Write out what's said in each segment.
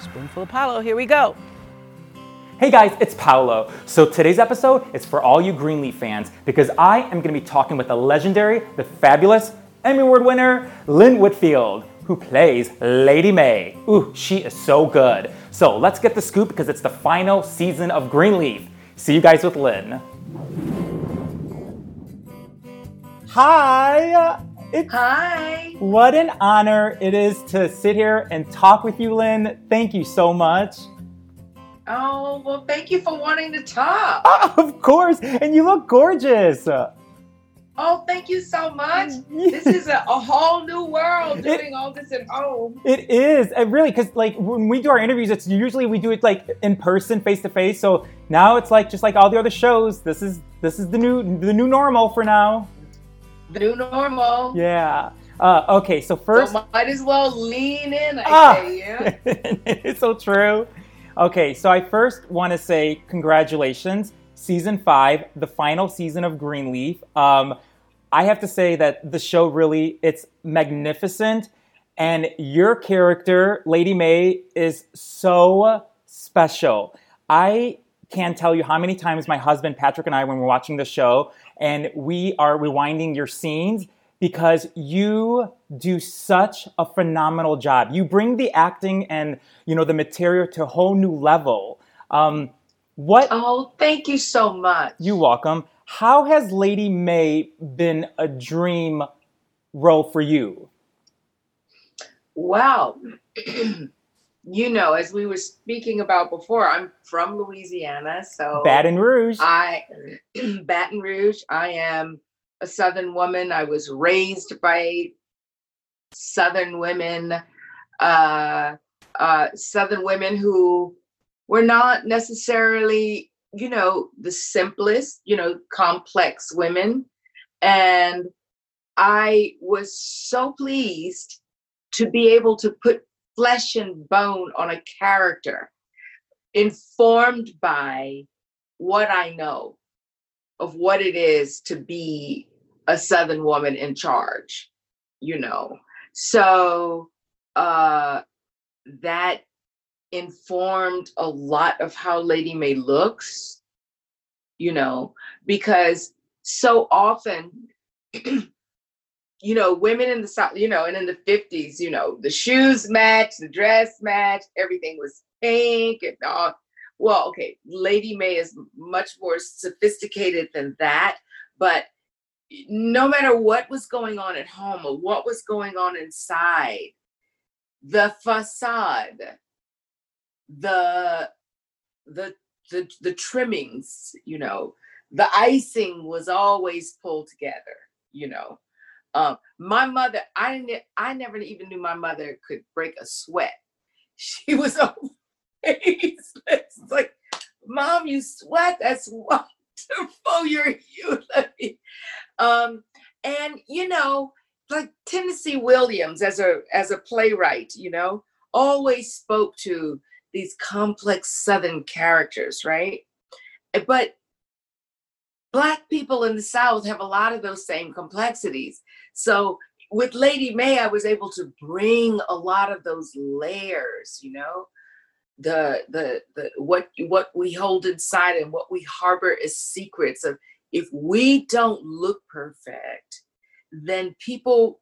Spoonful of Paolo, here we go. Hey guys, it's Paolo. So today's episode is for all you Greenleaf fans because I am going to be talking with the legendary, the fabulous Emmy Award winner, Lynn Whitfield, who plays Lady Mae. Ooh, she is so good. So let's get the scoop because it's the final season of Greenleaf. See you guys with Lynn. Hi! Uh, It's, Hi. What an honor it is to sit here and talk with you, Lynn. Thank you so much. Oh, well, thank you for wanting to talk. Oh, of course, and you look gorgeous. Oh, thank you so much. This is a, a whole new world doing all this at home. It is, it really, because like when we do our interviews, it's usually we do it like in person, face to face. So now it's like just like all the other shows. This is this is the new the new normal for now. The new normal. Yeah. Uh, okay, so first, so might as well lean in. I ah, say, yeah. it's so true. Okay, so I first want to say congratulations, season five, the final season of Greenleaf. Um, I have to say that the show really it's magnificent, and your character, Lady Mae, is so special. I can't tell you how many times my husband Patrick and I, when we're watching the show, and we are rewinding your scenes because you do such a phenomenal job. You bring the acting and you know the material to a whole new level. Um, what? Oh, thank you so much. You're welcome. How has Lady Mae been a dream role for you? Well, you know, as we were speaking about before, I'm from Louisiana, so Baton Rouge. I Baton Rouge. I am a Southern woman. I was raised by Southern women, uh, uh, Southern women who were not necessarily, you know, the simplest, you know, complex women. And I was so pleased to be able to put flesh and bone on a character informed by what I know of what it is to be a Southern woman in charge, you know. So uh, that informed a lot of how Lady Mae looks, you know, because so often, you know, women in the South, you know, and in the 50s, you know, the shoes match, the dress match, everything was pink and all well, okay, Lady Mae is much more sophisticated than that, but no matter what was going on at home or what was going on inside, the facade, the the the, the trimmings, you know, the icing was always pulled together, you know. Um, my mother, I didn't, I never even knew my mother could break a sweat. She was always like, mom, you sweat. That's wonderful. You're you. Um, and you know, like Tennessee Williams as a as a playwright, you know, always spoke to these complex Southern characters, right? But Black people in the South have a lot of those same complexities. So with Lady Mae, I was able to bring a lot of those layers, you know, the the the what what we hold inside and what we harbor as secrets of if we don't look perfect then people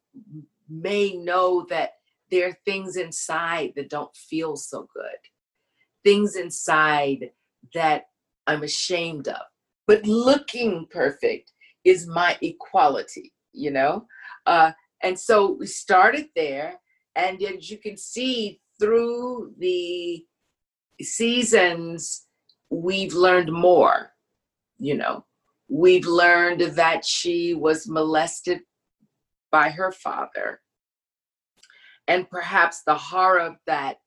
may know that there are things inside that don't feel so good. Things inside that i'm ashamed of but looking perfect is my equality you know uh, and so we started there and as you can see through the seasons, we've learned more. You know, we've learned that she was molested by her father. And perhaps the horror that,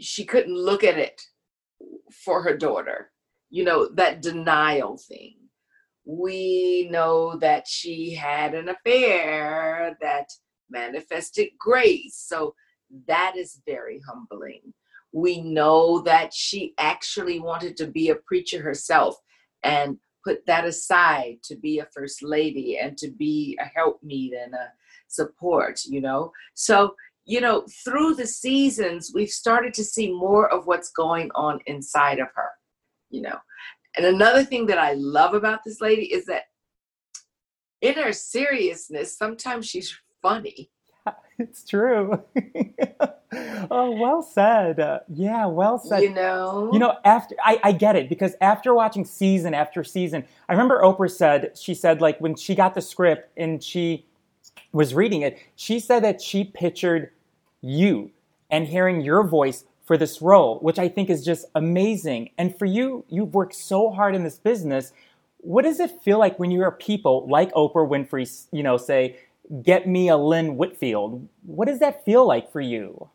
she couldn't look at it for her daughter, you know, that denial thing. We know that she had an affair that manifested grace. So that is very humbling. We know that she actually wanted to be a preacher herself and put that aside to be a first lady and to be a helpmeet and a support, you know. So you know, through the seasons, we've started to see more of what's going on inside of her, you know. And another thing that I love about this lady is that in her seriousness, sometimes she's funny. It's true. oh, well said. Uh, yeah, well said. You know, you know, after I, I get it because after watching season after season, I remember Oprah said she said like when she got the script and she was reading it, she said that she pictured you and hearing your voice for this role, which I think is just amazing. And for you, you've worked so hard in this business. What does it feel like when you are people like Oprah Winfrey, you know, say, "Get me a Lynn Whitfield"? What does that feel like for you?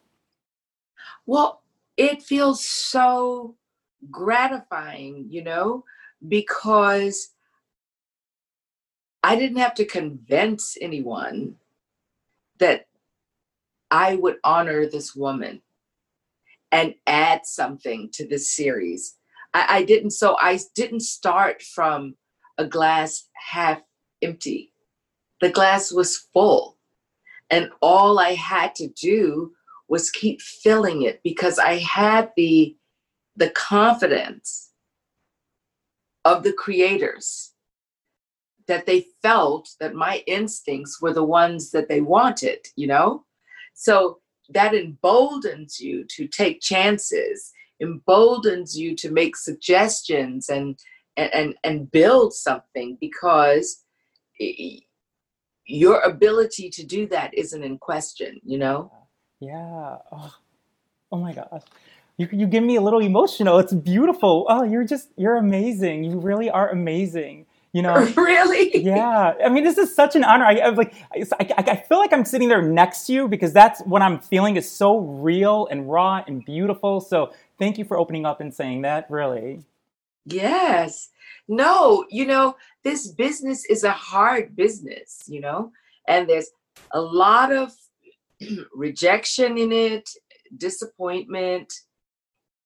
Well, it feels so gratifying, you know, because I didn't have to convince anyone that I would honor this woman and add something to this series. I, I didn't, so I didn't start from a glass half empty. The glass was full. And all I had to do was keep filling it because I had the the confidence of the creators that they felt that my instincts were the ones that they wanted, you know? So that emboldens you to take chances, emboldens you to make suggestions and and and build something because your ability to do that isn't in question, you know? Yeah. Oh, oh my gosh. You, you give me a little emotional. It's beautiful. Oh, you're just, you're amazing. You really are amazing you know? Really? Yeah. I mean this is such an honor. I, I like I, I, feel like i'm sitting there next to you because that's what i'm feeling is so real and raw and beautiful. So thank you for opening up and saying that really. Yes. No you know this business is a hard business you know and there's a lot of rejection in it disappointment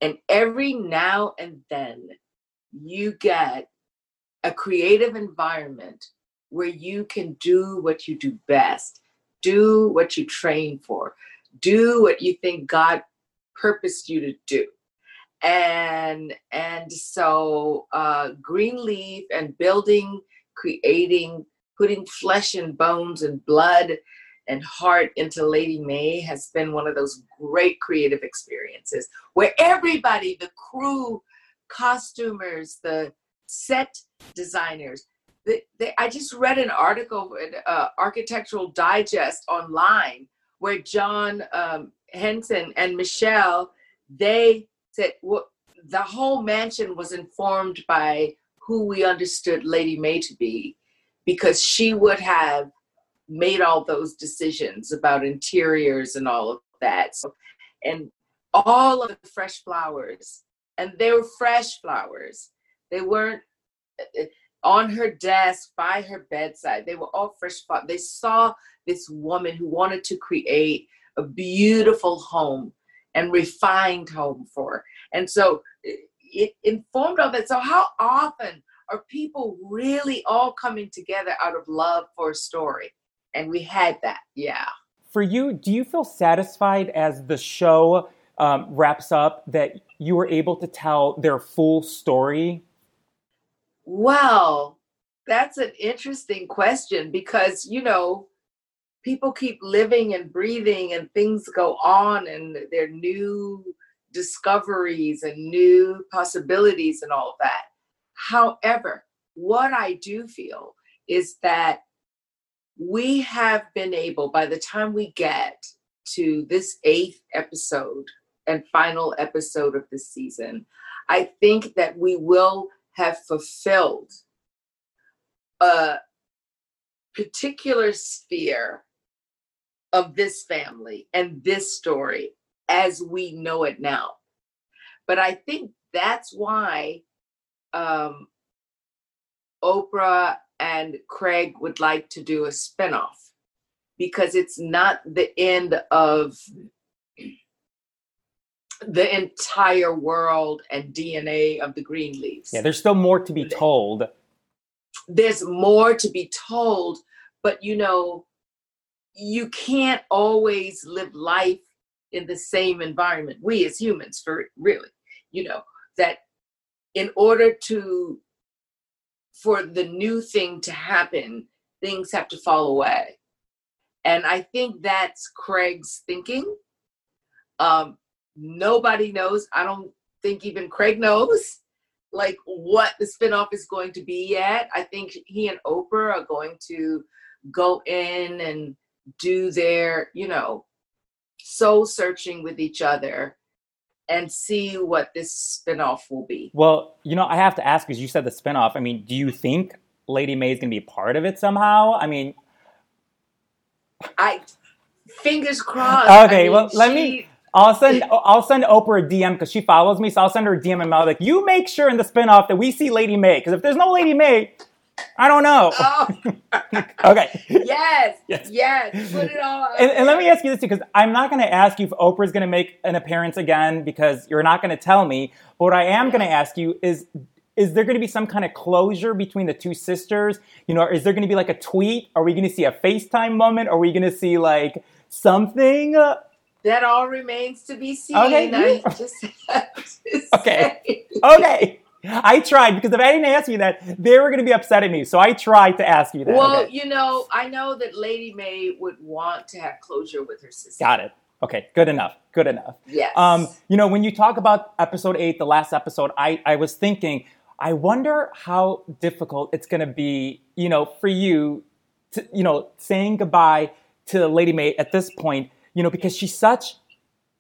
and every now and then you get a creative environment where you can do what you do best, do what you train for, do what you think God purposed you to do. And and so uh, Greenleaf and building, creating, putting flesh and bones and blood and heart into Lady Mae has been one of those great creative experiences where everybody, the crew, costumers, the set designers. They, they, I just read an article in uh, Architectural Digest online where John um, Henson and Michelle, they said well, the whole mansion was informed by who we understood Lady Mae to be because she would have made all those decisions about interiors and all of that. So, and all of the fresh flowers, and they were fresh flowers. They weren't uh, on her desk, by her bedside. They were all fresh. They saw this woman who wanted to create a beautiful home and refined home for her. And so it informed all that. So how often are people really all coming together out of love for a story? And we had that, yeah. For you, do you feel satisfied as the show um, wraps up that you were able to tell their full story well, that's an interesting question because, you know, people keep living and breathing and things go on and there are new discoveries and new possibilities and all of that. However, what I do feel is that we have been able, by the time we get to this eighth episode and final episode of this season, I think that we will have fulfilled a particular sphere of this family and this story as we know it now. But I think that's why um, Oprah and Craig would like to do a spinoff because it's not the end of the entire world and DNA of the green leaves. Yeah, there's still more to be told. There's more to be told, but you know, you can't always live life in the same environment. We as humans, for really, you know, that in order to for the new thing to happen, things have to fall away. And I think that's Craig's thinking. Um, nobody knows. I don't think even Craig knows like what the spinoff is going to be yet. I think he and Oprah are going to go in and do their, you know, soul searching with each other and see what this spinoff will be. Well, you know, I have to ask because you said the spinoff. I mean, do you think Lady Mae is going to be part of it somehow? I mean, I fingers crossed. Okay, I mean, well, let she- me. I'll send I'll send Oprah a DM because she follows me, so I'll send her a DM and I'll be like, you make sure in the spinoff that we see Lady Mae, because if there's no Lady Mae, I don't know. Oh, okay. yes, Yes. yes, Put it all. And, and let me ask you this too, because I'm not going to ask you if Oprah's going to make an appearance again because you're not going to tell me. But what I am going to ask you is, is there going to be some kind of closure between the two sisters? You know, is there going to be like a tweet? Are we going to see a FaceTime moment? Are we going to see like something? That all remains to be seen. Okay. I just have to Okay. say. Okay. I tried because if I didn't ask you that, they were going to be upset at me. So I tried to ask you that. Well, Okay. you know, I know that Lady Mae would want to have closure with her sister. Got it. Okay. Good enough. Good enough. Yes. Um, you know, when you talk about episode eight, the last episode, I, I was thinking, I wonder how difficult it's going to be, you know, for you to, you know, saying goodbye to Lady Mae at this point, you know, because she's such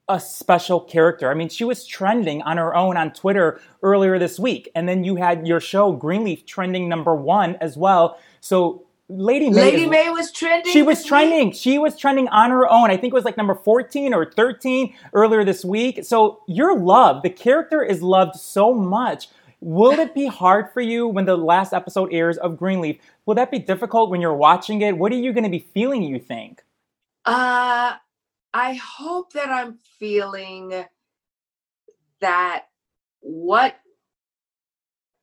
a special character. I mean, she was trending on her own on Twitter earlier this week, and then you had your show Greenleaf trending number one as well. So Lady Mae, Lady is- Mae was trending. she was this week? trending. She was trending on her own. I think it was like number 14 or 13 earlier this week. So you're loved. The character is loved so much. Will it be hard for you when the last episode airs of Greenleaf? Will that be difficult when you're watching it? What are you going to be feeling, you think? Uh, I hope that I'm feeling that what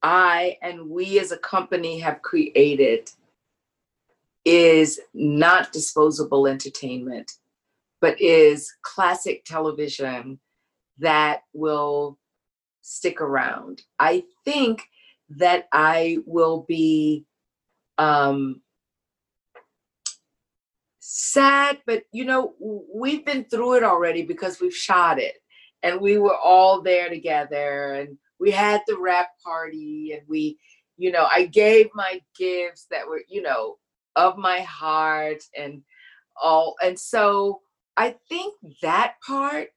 I and we as a company have created is not disposable entertainment, but is classic television that will stick around. I think that I will be um, sad, but you know, we've been through it already because we've shot it and we were all there together and we had the wrap party and we, you know, I gave my gifts that were, you know, of my heart and all. And so I think that part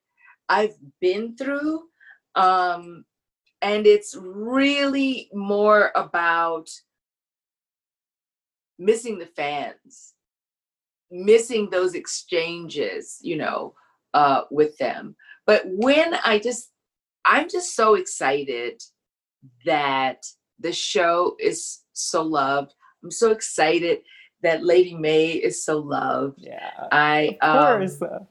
I've been through. Um, and it's really more about missing the fans missing those exchanges you know uh with them but when i just i'm just so excited that the show is so loved i'm so excited that lady Mae is so loved Yeah. i Of um, course.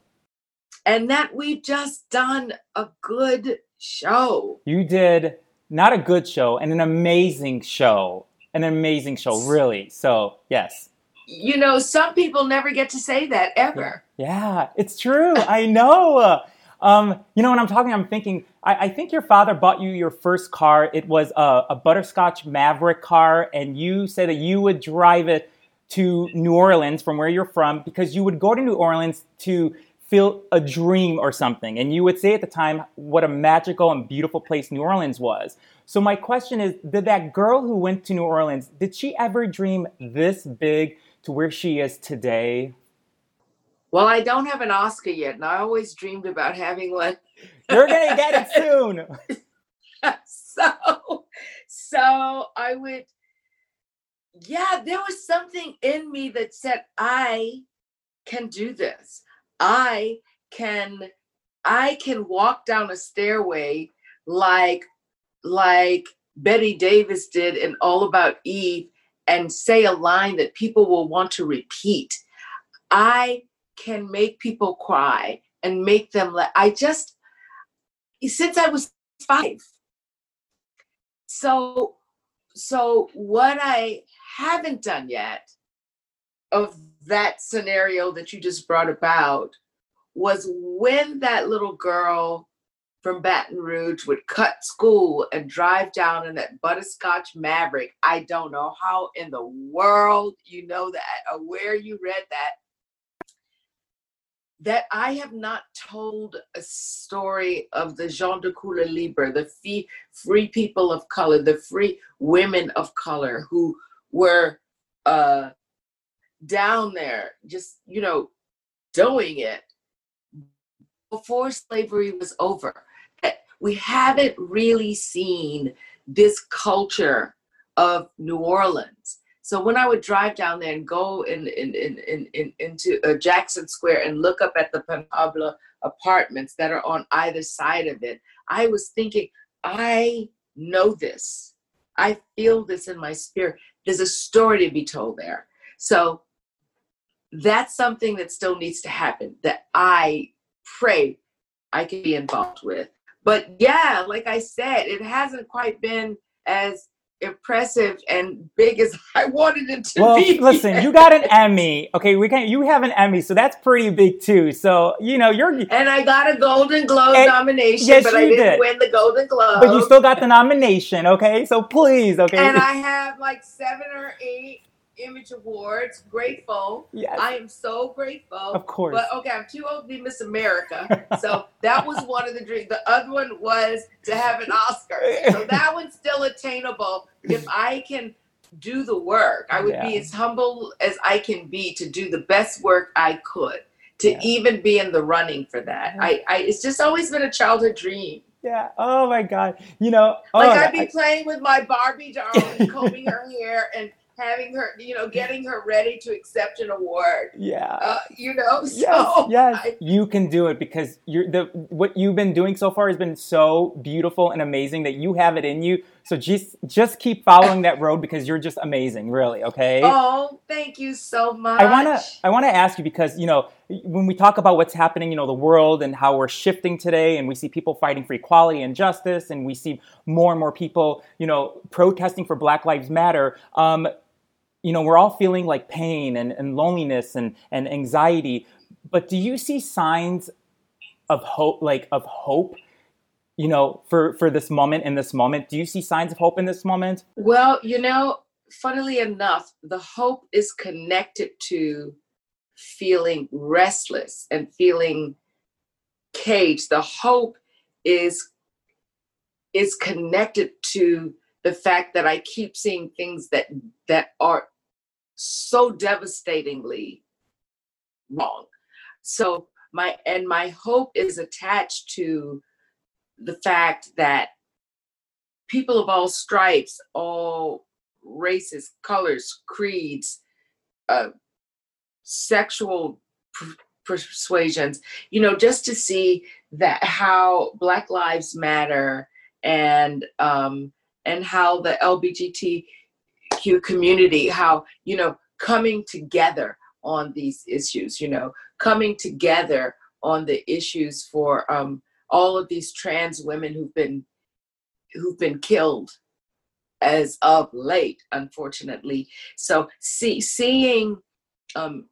and that we've just done a good show you did not a good show, and an amazing show. An amazing show, really. So, yes. You know some people never get to say that ever Yeah, it's true. I know. Um, you know, when I'm talking, I'm thinking, I, I think your father bought you your first car. It was a, a butterscotch Maverick car, and you said that you would drive it to New Orleans from where you're from because you would go to New Orleans to feel a dream or something. And you would say at the time what a magical and beautiful place New Orleans was. So my question is, did that girl who went to New Orleans, did she ever dream this big to where she is today? well i don't have an oscar yet and i always dreamed about having one You're gonna get it soon. so so i would yeah there was something in me that said i can do this i can i can walk down a stairway like like bette davis did in all about eve and say a line that people will want to repeat. I can make people cry and make them let i just since i was five. So so what i haven't done yet of that scenario that you just brought about was when that little girl from Baton Rouge would cut school and drive down in that butterscotch Maverick. I don't know how in the world you know that or where you read that. That I have not told a story of the gens de couleur libre, the free, free people of color, the free women of color who were uh, down there, just, you know, doing it before slavery was over. We haven't really seen this culture of New Orleans. So when I would drive down there and go in, in, in, in, in into uh, Jackson Square and look up at the Pontalba apartments that are on either side of it, I was thinking, I know this. I feel this in my spirit. There's a story to be told there. So that's something that still needs to happen that I pray I can be involved with. But yeah, like I said, it hasn't quite been as impressive and big as I wanted it to well, be. listen, you got an Emmy. Okay, we can you have an Emmy, so that's pretty big too. So, you know, you're And I got a Golden Globe and, nomination, yes, but I didn't did. win the Golden Globe. But you still got the nomination, okay? So please, okay? And I have like seven or eight Image Awards. Grateful. yes. I am so grateful. of course. But okay, I'm too old to be Miss America. So that was one of the dreams. The other one was to have an Oscar. So that one's still attainable. If I can do the work, I would be as humble as I can be to do the best work I could. To Yeah. even be in the running for that, I, I it's just always been a childhood dream. yeah. Oh my god. You know, Like oh, I'd be I- playing with my Barbie doll, and combing her hair, and having her, you know, getting her ready to accept an award. yeah. Uh, you know, so yes, yes, I- you can do it because you're the what you've been doing so far has been so beautiful and amazing that you have it in you. So just just keep following that road because you're just amazing, really. Okay. Oh, thank you so much. I wanna I wanna ask you because you know when we talk about what's happening, you know, the world and how we're shifting today, and we see people fighting for equality and justice, and we see more and more people, you know, protesting for Black Lives Matter. Um, you know, we're all feeling like pain and, and loneliness and, and anxiety. But do you see signs of hope, like of hope, you know, for, for this moment in this moment? Do you see signs of hope in this moment? Well, you know, funnily enough, the hope is connected to feeling restless and feeling caged. The hope is is connected to the fact that I keep seeing things that that are so devastatingly wrong. So my and my hope is attached to the fact that people of all stripes, all races, colors, creeds, uh, sexual per- persuasions, you know, just to see that how Black Lives Matter and um, and how the LGBTQ community, how you know, coming together on these issues, you know, coming together on the issues for um, all of these trans women who've been who've been killed as of late, unfortunately. So see, seeing um,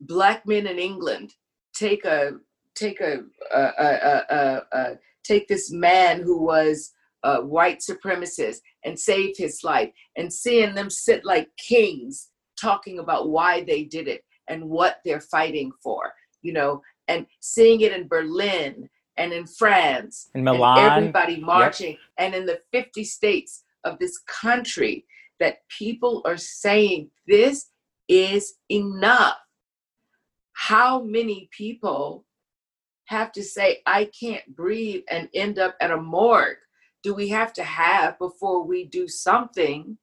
black men in England take a take a, a, a, a, a take this man who was a white supremacists and save his life, and seeing them sit like kings talking about why they did it and what they're fighting for, you know, and seeing it in Berlin and in France In and Milan? everybody marching. And in the 50 states of this country that people are saying this is enough. How many people have to say i can't breathe and end up at a morgue do we have to have before we do something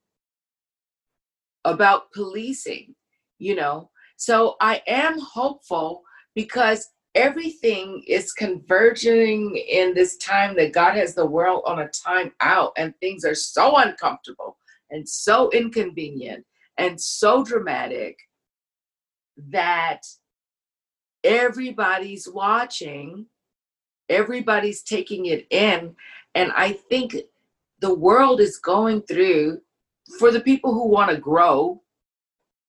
about policing you know so i am hopeful because everything is converging in this time that God has the world on a time out, and things are so uncomfortable and so inconvenient and so dramatic that everybody's watching, everybody's taking it in. And I think the world is going through, for the people who want to grow,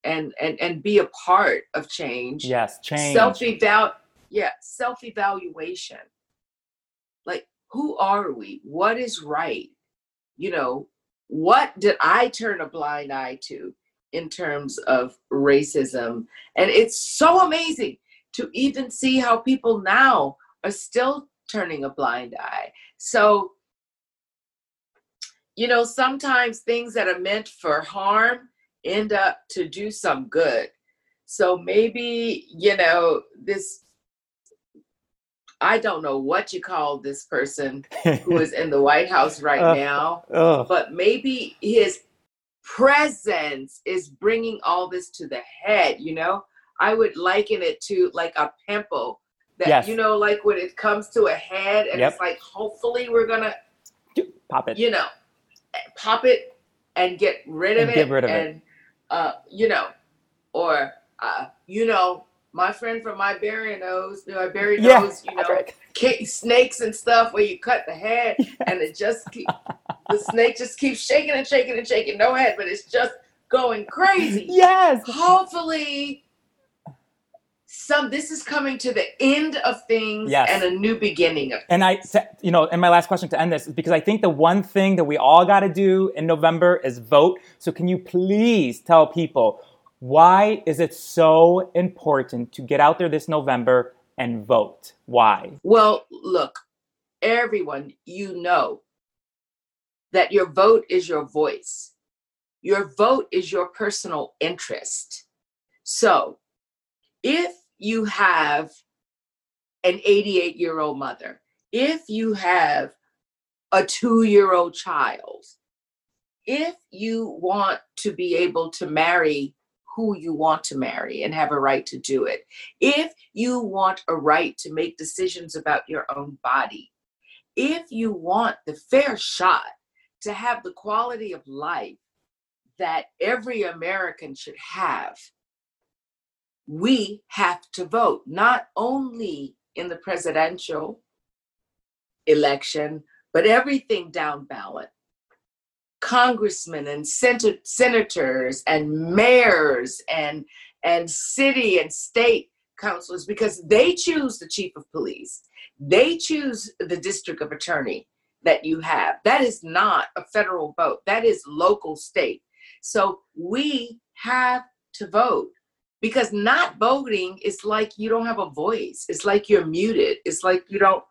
and and and be a part of change. Yes, change. Self eval yeah, self evaluation. Like who are we? What is right? You know, what did I turn a blind eye to in terms of racism? And it's so amazing to even see how people now are still turning a blind eye. So, you know, sometimes things that are meant for harm end up to do some good. So maybe, you know, this I don't know what you call this person who is in the White House right uh, now, uh. but maybe his presence is bringing all this to the head, you know? I would liken it to like a pimple that, yes. you know, like when it comes to a head and yep. it's like, hopefully we're going to pop it, you know, pop it and get rid of and it. Get rid of and, it. Uh, you know, or, uh, you know, my friend from Iberia knows, you know, Iberia yeah, knows, you know, snakes and stuff where you cut the head yeah. and it just keep, the snake just keeps shaking and shaking and shaking, no head, but it's just going crazy. Yes. Hopefully some this is coming to the end of things yes. and a new beginning of things. and i you know and my last question to end this is because i think the one thing that we all got to do in november is vote. So can you please tell people why is it so important to get out there this november and vote? Why? Well look everyone you know that your vote is your voice. Your vote is your personal interest. So if you have an 88 year old mother, if you have a two year old child, if you want to be able to marry who you want to marry and have a right to do it, if you want a right to make decisions about your own body, if you want the fair shot to have the quality of life that every American should have, we have to vote, not only in the presidential election, but everything down ballot. Congressmen and sen- senators and mayors and, and city and state councilors, because they choose the chief of police. They choose the district of attorney that you have. That is not a federal vote, that is local state. So we have to vote because not voting is like you don't have a voice. It's like you're muted. It's like you don't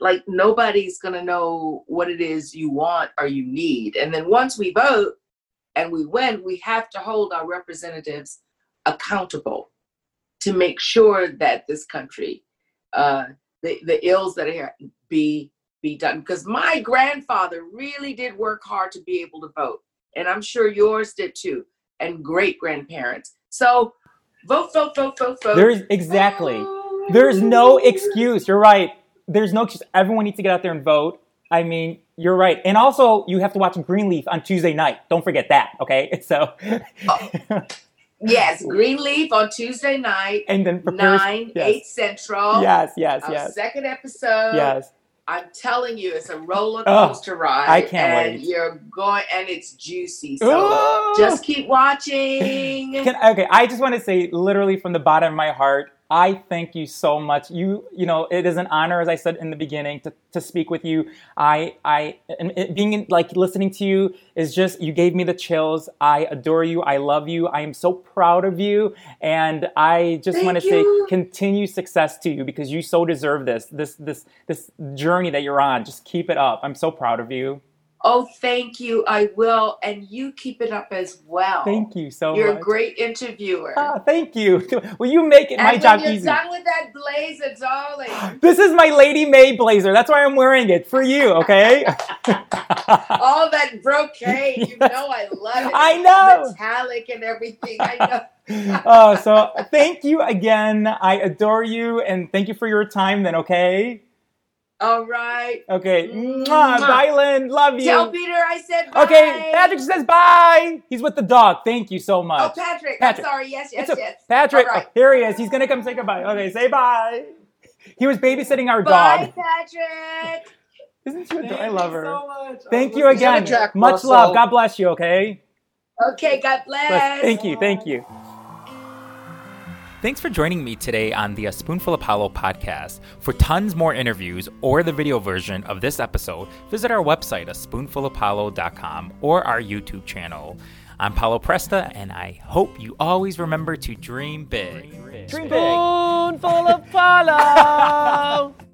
like nobody's going to know what it is you want or you need. And then once we vote and we win we have to hold our representatives accountable to make sure that this country uh the, the ills that are here be be done. Because my grandfather really did work hard to be able to vote and i'm sure yours did too and great grandparents so Vote, vote, vote, vote, vote. There's exactly. There's no excuse. You're right. There's no excuse. Everyone needs to get out there and vote. I mean, you're right. And also, you have to watch Greenleaf on Tuesday night. Don't forget that. Okay. So. oh. Yes, Greenleaf on Tuesday night. And then nine, yes. eight central. Yes, yes, yes. Second episode. Yes. I'm telling you, it's a roller oh, coaster oh, ride. I can't and wait. You're going, and it's juicy. So just keep watching. Can, okay, I just want to say, literally from the bottom of my heart, I thank you so much. You, you know, it is an honor, as I said in the beginning, to, to speak with you. I, I, and being like listening to you is just, you gave me the chills. I adore you. I love you. I am so proud of you. And I just want to say continue success to you because you so deserve this, this, this, this journey that you're on. Just keep it up. I'm so proud of you. Oh, thank you. I will. And you keep it up as well. Thank you so you're much. You're a great interviewer. Ah, thank you. Will you make it and my job you're easy? done with that blazer, darling. This is my Lady Mae blazer. That's why I'm wearing it for you, okay? All that brocade. You know I love it. I know. Metallic and everything. I know. oh, so thank you again. I adore you and thank you for your time then, okay? All right. Okay. Mm-hmm. Mwah. Bye, Lynn. Love you. Tell Peter I said bye. Okay. Patrick says bye. He's with the dog. Thank you so oh, much. Oh, Patrick. Patrick. I'm sorry. Yes, yes, a, yes. Patrick. Right. Oh, here he is. He's going to come say goodbye. Okay. Say bye. He was babysitting our bye, dog. Bye, Patrick. Isn't she adorable? I love her. So much. Thank you again. Much love. God bless you, okay? Okay. God bless. Thank you. Thank you. Thanks for joining me today on the A Spoonful of Paolo podcast. For tons more interviews or the video version of this episode, visit our website, a spoonfulofpaolo.com, or our YouTube channel. I'm Paolo Presta, and I hope you always remember to dream big. Dream big. Spoonful of Paolo.